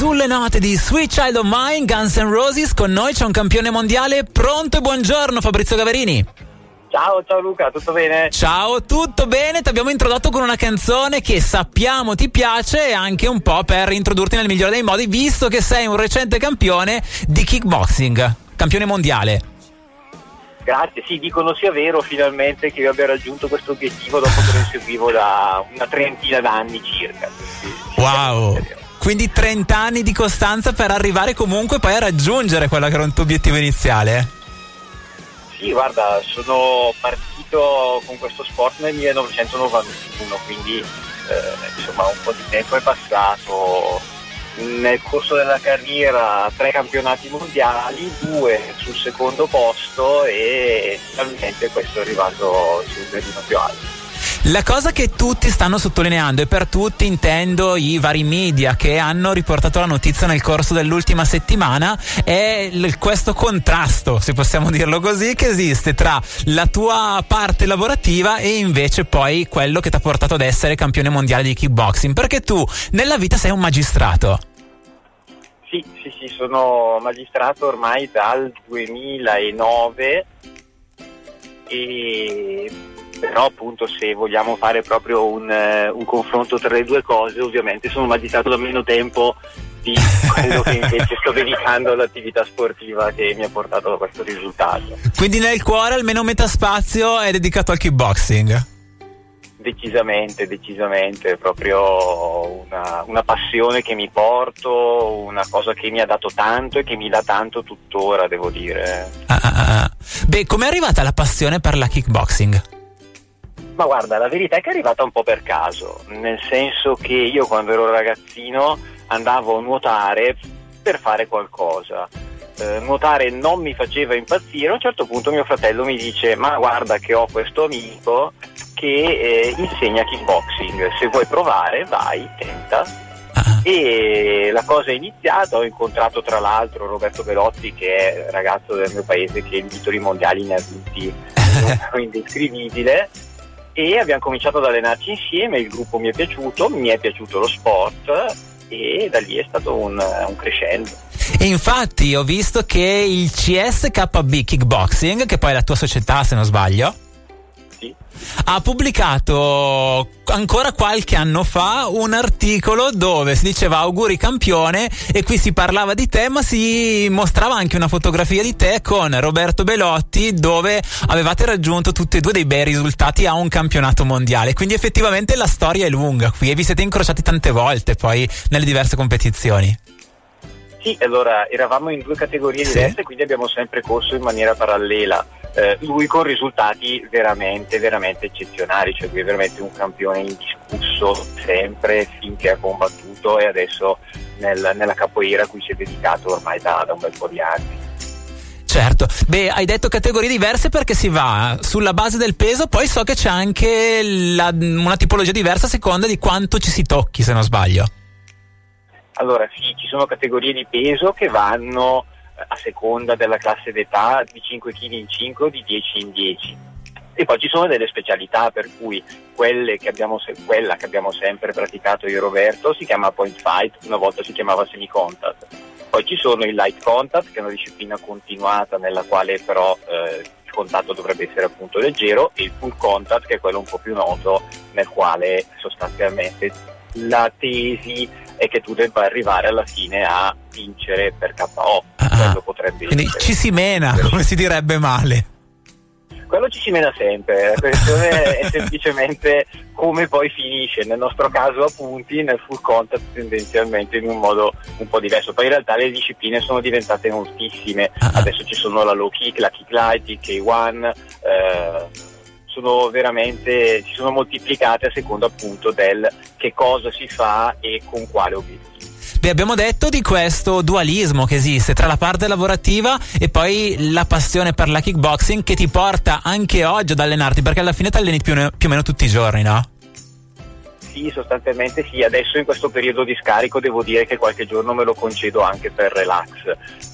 Sulle note di Sweet Child of Mine, Guns N' Roses, con noi c'è un campione mondiale pronto e buongiorno Fabrizio Gaverini. Ciao, ciao Luca, tutto bene? Ciao, tutto bene? Ti abbiamo introdotto con una canzone che sappiamo ti piace e anche un po' per introdurti nel migliore dei modi, visto che sei un recente campione di kickboxing, campione mondiale. Grazie, sì, dicono sia vero finalmente che io abbia raggiunto questo obiettivo dopo che lo seguivo da una trentina d'anni circa. Wow! Quindi 30 anni di costanza per arrivare comunque poi a raggiungere quello che era un tuo obiettivo iniziale. Sì, guarda, sono partito con questo sport nel 1991, quindi eh, insomma un po' di tempo è passato. Nel corso della carriera tre campionati mondiali, due sul secondo posto e finalmente questo è arrivato sul gradino più alto. La cosa che tutti stanno sottolineando, e per tutti intendo i vari media che hanno riportato la notizia nel corso dell'ultima settimana, è l- questo contrasto, se possiamo dirlo così, che esiste tra la tua parte lavorativa e invece poi quello che ti ha portato ad essere campione mondiale di kickboxing. Perché tu nella vita sei un magistrato. Sì, sì, sì, sono magistrato ormai dal 2009 e però appunto se vogliamo fare proprio un, uh, un, confronto tra le due cose ovviamente sono magistrato da meno tempo di quello che invece sto dedicando all'attività sportiva che mi ha portato a questo risultato. Quindi nel cuore almeno metà spazio è dedicato al kickboxing? Decisamente, decisamente, proprio una, una, passione che mi porto, una cosa che mi ha dato tanto e che mi dà tanto tuttora, devo dire. Ah, ah, ah. Beh, com'è arrivata la passione per la kickboxing? Ma guarda, la verità è che è arrivata un po' per caso, nel senso che io quando ero ragazzino andavo a nuotare per fare qualcosa. Eh, nuotare non mi faceva impazzire, a un certo punto mio fratello mi dice ma guarda che ho questo amico che eh, insegna kickboxing, se vuoi provare vai, tenta. Ah. E la cosa è iniziata, ho incontrato tra l'altro Roberto Velotti che è ragazzo del mio paese che in titoli mondiali ne ha vinti, indescrivibile e abbiamo cominciato ad allenarci insieme, il gruppo mi è piaciuto, mi è piaciuto lo sport e da lì è stato un, un crescendo. E infatti ho visto che il CSKB Kickboxing, che poi è la tua società se non sbaglio, ha pubblicato ancora qualche anno fa un articolo dove si diceva auguri campione e qui si parlava di te ma si mostrava anche una fotografia di te con Roberto Belotti dove avevate raggiunto tutti e due dei bei risultati a un campionato mondiale. Quindi effettivamente la storia è lunga qui e vi siete incrociati tante volte poi nelle diverse competizioni. Sì, allora eravamo in due categorie sì. diverse, quindi abbiamo sempre corso in maniera parallela eh, lui con risultati veramente, veramente eccezionali, cioè lui è veramente un campione indiscusso sempre finché ha combattuto e adesso nel, nella capoeira a cui si è dedicato ormai da, da un bel po' di anni. Certo, beh, hai detto categorie diverse perché si va sulla base del peso, poi so che c'è anche la, una tipologia diversa a seconda di quanto ci si tocchi, se non sbaglio. Allora sì, ci sono categorie di peso che vanno a seconda della classe d'età di 5 kg in 5 o di 10 in 10. E poi ci sono delle specialità per cui che abbiamo, quella che abbiamo sempre praticato io e Roberto si chiama point fight, una volta si chiamava semi contact. Poi ci sono il light contact che è una disciplina continuata nella quale però eh, il contatto dovrebbe essere appunto leggero e il full contact che è quello un po' più noto nel quale sostanzialmente la tesi è che tu debba arrivare alla fine a vincere per KO. Ah, quindi essere. ci si mena, come si direbbe male. Quello ci si mena sempre, la questione è semplicemente come poi finisce, nel nostro caso a punti, nel full contact tendenzialmente in un modo un po' diverso. Poi in realtà le discipline sono diventate moltissime, ah, adesso ci sono la low kick, la kick light, il K1, eh, sono veramente, si sono moltiplicate a seconda appunto del che cosa si fa e con quale obiettivo. Beh, abbiamo detto di questo dualismo che esiste tra la parte lavorativa e poi la passione per la kickboxing che ti porta anche oggi ad allenarti, perché alla fine ti alleni più, più o meno tutti i giorni, no? Sì, sostanzialmente sì. Adesso in questo periodo di scarico devo dire che qualche giorno me lo concedo anche per relax.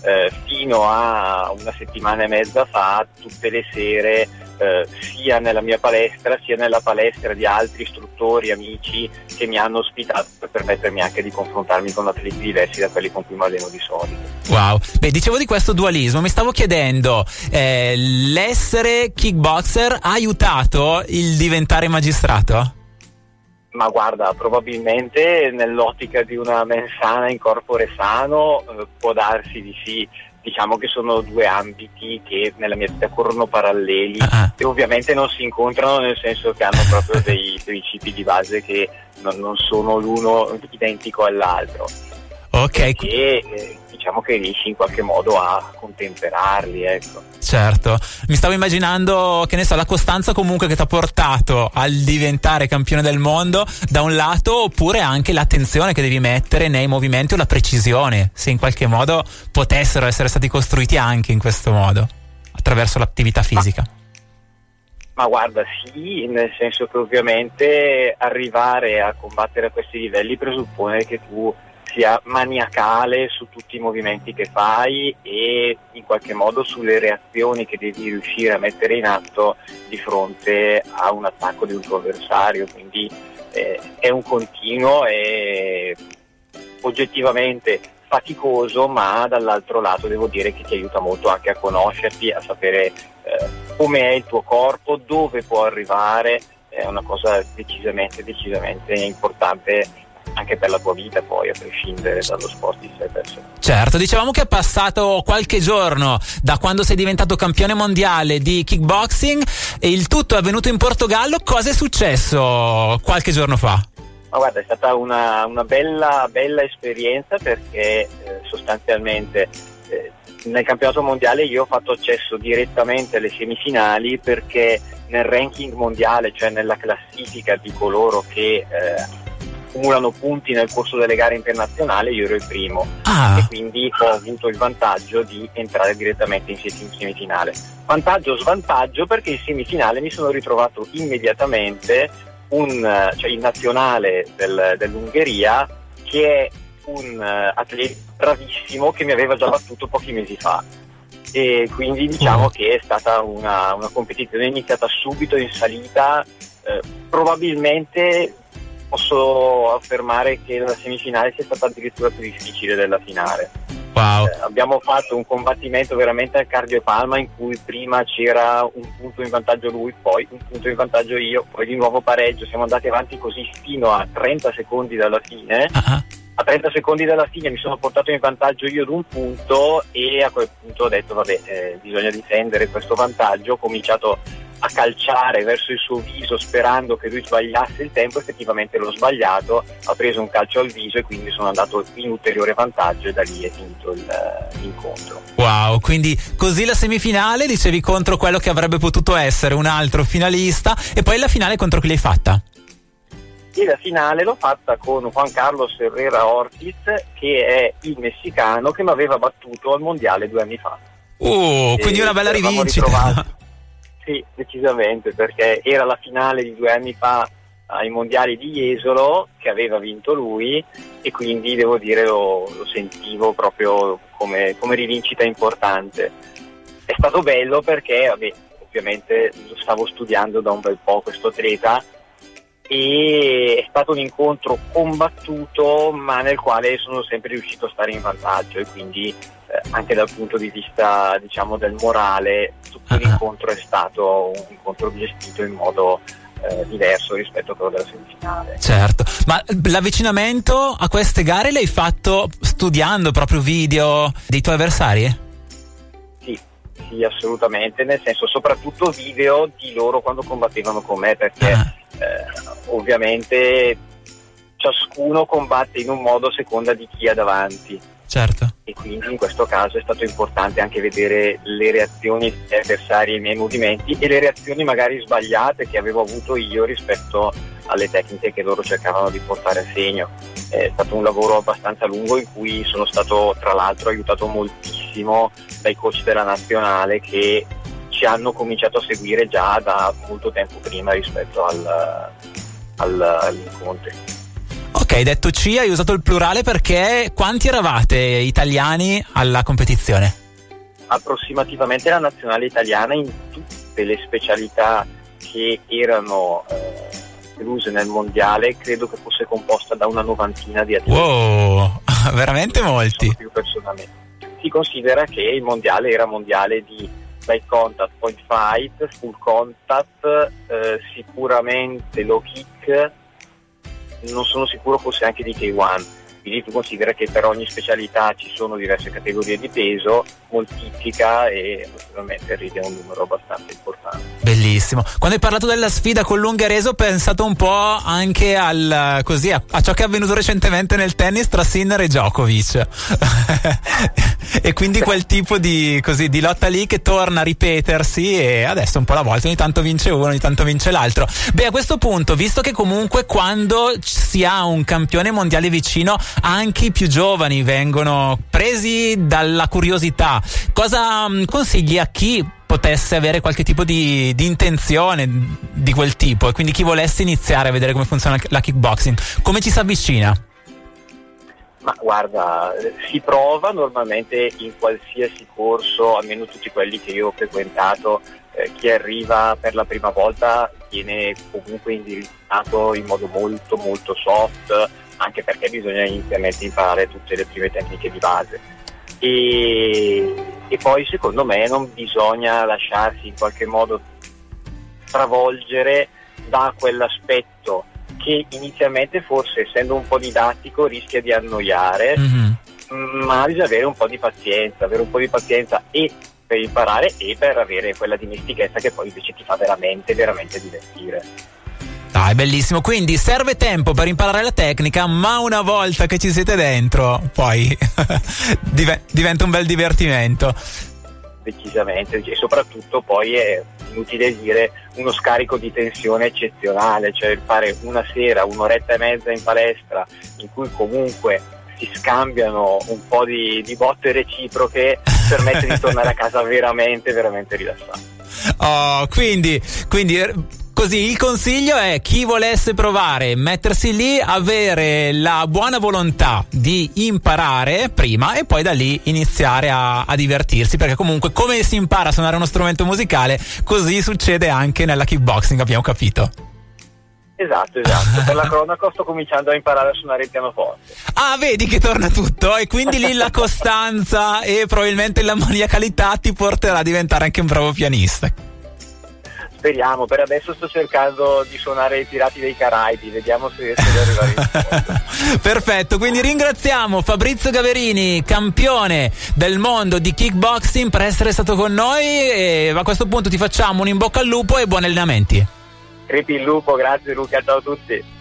Eh, fino a una settimana e mezza fa, tutte le sere eh, sia nella mia palestra sia nella palestra di altri istruttori, amici che mi hanno ospitato per permettermi anche di confrontarmi con atleti diversi da quelli con cui mi alleno di solito. Wow, beh dicevo di questo dualismo, mi stavo chiedendo, eh, l'essere kickboxer ha aiutato il diventare magistrato? Ma guarda, probabilmente nell'ottica di una mensana in corpore sano eh, può darsi di sì. Diciamo che sono due ambiti che nella mia vita corrono paralleli uh-huh. e ovviamente non si incontrano nel senso che hanno proprio dei principi di base che non, non sono l'uno identico all'altro. Ok. Perché, eh, diciamo che riesci in qualche modo a contemperarli, ecco. Certo, mi stavo immaginando, che ne so, la costanza comunque che ti ha portato al diventare campione del mondo da un lato, oppure anche l'attenzione che devi mettere nei movimenti o la precisione, se in qualche modo potessero essere stati costruiti anche in questo modo, attraverso l'attività fisica. Ma, ma guarda, sì, nel senso che ovviamente arrivare a combattere a questi livelli presuppone che tu sia maniacale su tutti i movimenti che fai e in qualche modo sulle reazioni che devi riuscire a mettere in atto di fronte a un attacco di un tuo avversario. Quindi eh, è un continuo e oggettivamente faticoso, ma dall'altro lato devo dire che ti aiuta molto anche a conoscerti, a sapere eh, come è il tuo corpo, dove può arrivare, è una cosa decisamente, decisamente importante anche per la tua vita poi a prescindere dallo sport di sé per sé. Certo, dicevamo che è passato qualche giorno da quando sei diventato campione mondiale di kickboxing e il tutto è avvenuto in Portogallo, cosa è successo qualche giorno fa? Ma guarda, è stata una, una bella, bella, esperienza perché eh, sostanzialmente eh, nel campionato mondiale io ho fatto accesso direttamente alle semifinali perché nel ranking mondiale, cioè nella classifica di coloro che eh, accumulano punti nel corso delle gare internazionali, io ero il primo ah. e quindi ho avuto il vantaggio di entrare direttamente in semifinale. Vantaggio o svantaggio perché in semifinale mi sono ritrovato immediatamente un, cioè il nazionale del, dell'Ungheria che è un uh, atleta bravissimo che mi aveva già battuto pochi mesi fa e quindi diciamo mm. che è stata una, una competizione iniziata subito in salita eh, probabilmente posso affermare che la semifinale sia stata addirittura più difficile della finale. Wow. Eh, abbiamo fatto un combattimento veramente al cardio palma in cui prima c'era un punto in vantaggio lui, poi un punto in vantaggio io, poi di nuovo pareggio. Siamo andati avanti così fino a 30 secondi dalla fine. Uh-huh. A 30 secondi dalla fine mi sono portato in vantaggio io ad un punto e a quel punto ho detto vabbè eh, bisogna difendere questo vantaggio. Ho cominciato a calciare verso il suo viso sperando che lui sbagliasse il tempo, effettivamente l'ho sbagliato, ha preso un calcio al viso e quindi sono andato in ulteriore vantaggio e da lì è finito il, uh, l'incontro. Wow, quindi così la semifinale dicevi contro quello che avrebbe potuto essere un altro finalista e poi la finale contro chi l'hai fatta? E la finale l'ho fatta con Juan Carlos Herrera Ortiz che è il messicano che mi aveva battuto al mondiale due anni fa. Oh, quindi una bella rivincita. Sì, decisamente, perché era la finale di due anni fa ai mondiali di Jesolo che aveva vinto lui e quindi devo dire lo, lo sentivo proprio come, come, rivincita importante. È stato bello perché vabbè, ovviamente lo stavo studiando da un bel po' questo atleta e è stato un incontro combattuto ma nel quale sono sempre riuscito a stare in vantaggio e quindi eh, anche dal punto di vista diciamo del morale tutto uh-huh. l'incontro è stato un incontro gestito in modo eh, diverso rispetto a quello della semifinale. Certo, ma l'avvicinamento a queste gare l'hai fatto studiando proprio video dei tuoi avversari? Sì, sì, assolutamente, nel senso soprattutto video di loro quando combattevano con me perché uh-huh. eh, ovviamente ciascuno combatte in un modo a seconda di chi ha davanti. Certo. E quindi in questo caso è stato importante anche vedere le reazioni degli avversari ai miei movimenti e le reazioni magari sbagliate che avevo avuto io rispetto alle tecniche che loro cercavano di portare a segno. È stato un lavoro abbastanza lungo in cui sono stato tra l'altro aiutato moltissimo dai coach della nazionale che ci hanno cominciato a seguire già da molto tempo prima rispetto al, al, agli. Ok, hai detto C, hai usato il plurale perché quanti eravate italiani alla competizione? Approssimativamente la nazionale italiana in tutte le specialità che erano eh, incluse nel mondiale, credo che fosse composta da una novantina di atleti. Wow, veramente molti. Più personalmente. Si considera che il mondiale era mondiale di by contact, point fight, full contact, eh, sicuramente low kick, non sono sicuro fosse anche di K1 quindi tu considera che per ogni specialità ci sono diverse categorie di peso, moltiplica e naturalmente a un numero abbastanza importante. Bellissimo. Quando hai parlato della sfida con l'ungherese ho pensato un po' anche al, così, a, a ciò che è avvenuto recentemente nel tennis tra Sinner e Djokovic. e quindi quel tipo di, così, di, lotta lì che torna a ripetersi e adesso un po' alla volta ogni tanto vince uno, ogni tanto vince l'altro. Beh, a questo punto, visto che comunque quando si ha un campione mondiale vicino anche i più giovani vengono presi dalla curiosità. Cosa mm, consigli a chi potesse avere qualche tipo di, di, intenzione di quel tipo e quindi chi volesse iniziare a vedere come funziona la kickboxing? Come ci si avvicina? Ma guarda, si prova normalmente in qualsiasi corso, almeno tutti quelli che io ho frequentato, eh, chi arriva per la prima volta viene comunque indirizzato in modo molto molto soft, anche perché bisogna inizialmente imparare tutte le prime tecniche di base. E, e poi secondo me non bisogna lasciarsi in qualche modo travolgere da quell'aspetto che inizialmente forse essendo un po' didattico rischia di annoiare, mm-hmm. ma bisogna avere un po' di pazienza, avere un po' di pazienza e per imparare e per avere quella dimestichezza che poi invece ti fa veramente, veramente divertire. Ah, è bellissimo. Quindi serve tempo per imparare la tecnica, ma una volta che ci siete dentro, poi diventa un bel divertimento. Decisamente, e soprattutto poi è inutile dire uno scarico di tensione eccezionale, cioè fare una sera, un'oretta e mezza in palestra in cui comunque si scambiano un po' di, di botte reciproche permette di tornare a casa veramente, veramente rilassato. Oh, quindi, quindi Così il consiglio è chi volesse provare, mettersi lì, avere la buona volontà di imparare prima e poi da lì iniziare a, a divertirsi, perché comunque come si impara a suonare uno strumento musicale, così succede anche nella kickboxing, abbiamo capito. Esatto, esatto. Per la cronaca sto cominciando a imparare a suonare il pianoforte. Ah, vedi che torna tutto e quindi lì la costanza e probabilmente la maniacalità ti porterà a diventare anche un bravo pianista. Speriamo, per adesso sto cercando di suonare i Pirati dei Caraibi, vediamo se riesco ad arrivare Perfetto, quindi ringraziamo Fabrizio Gaverini, campione del mondo di kickboxing, per essere stato con noi e a questo punto ti facciamo un in bocca al lupo e buoni allenamenti. Crepi il lupo, grazie Luca, ciao a tutti.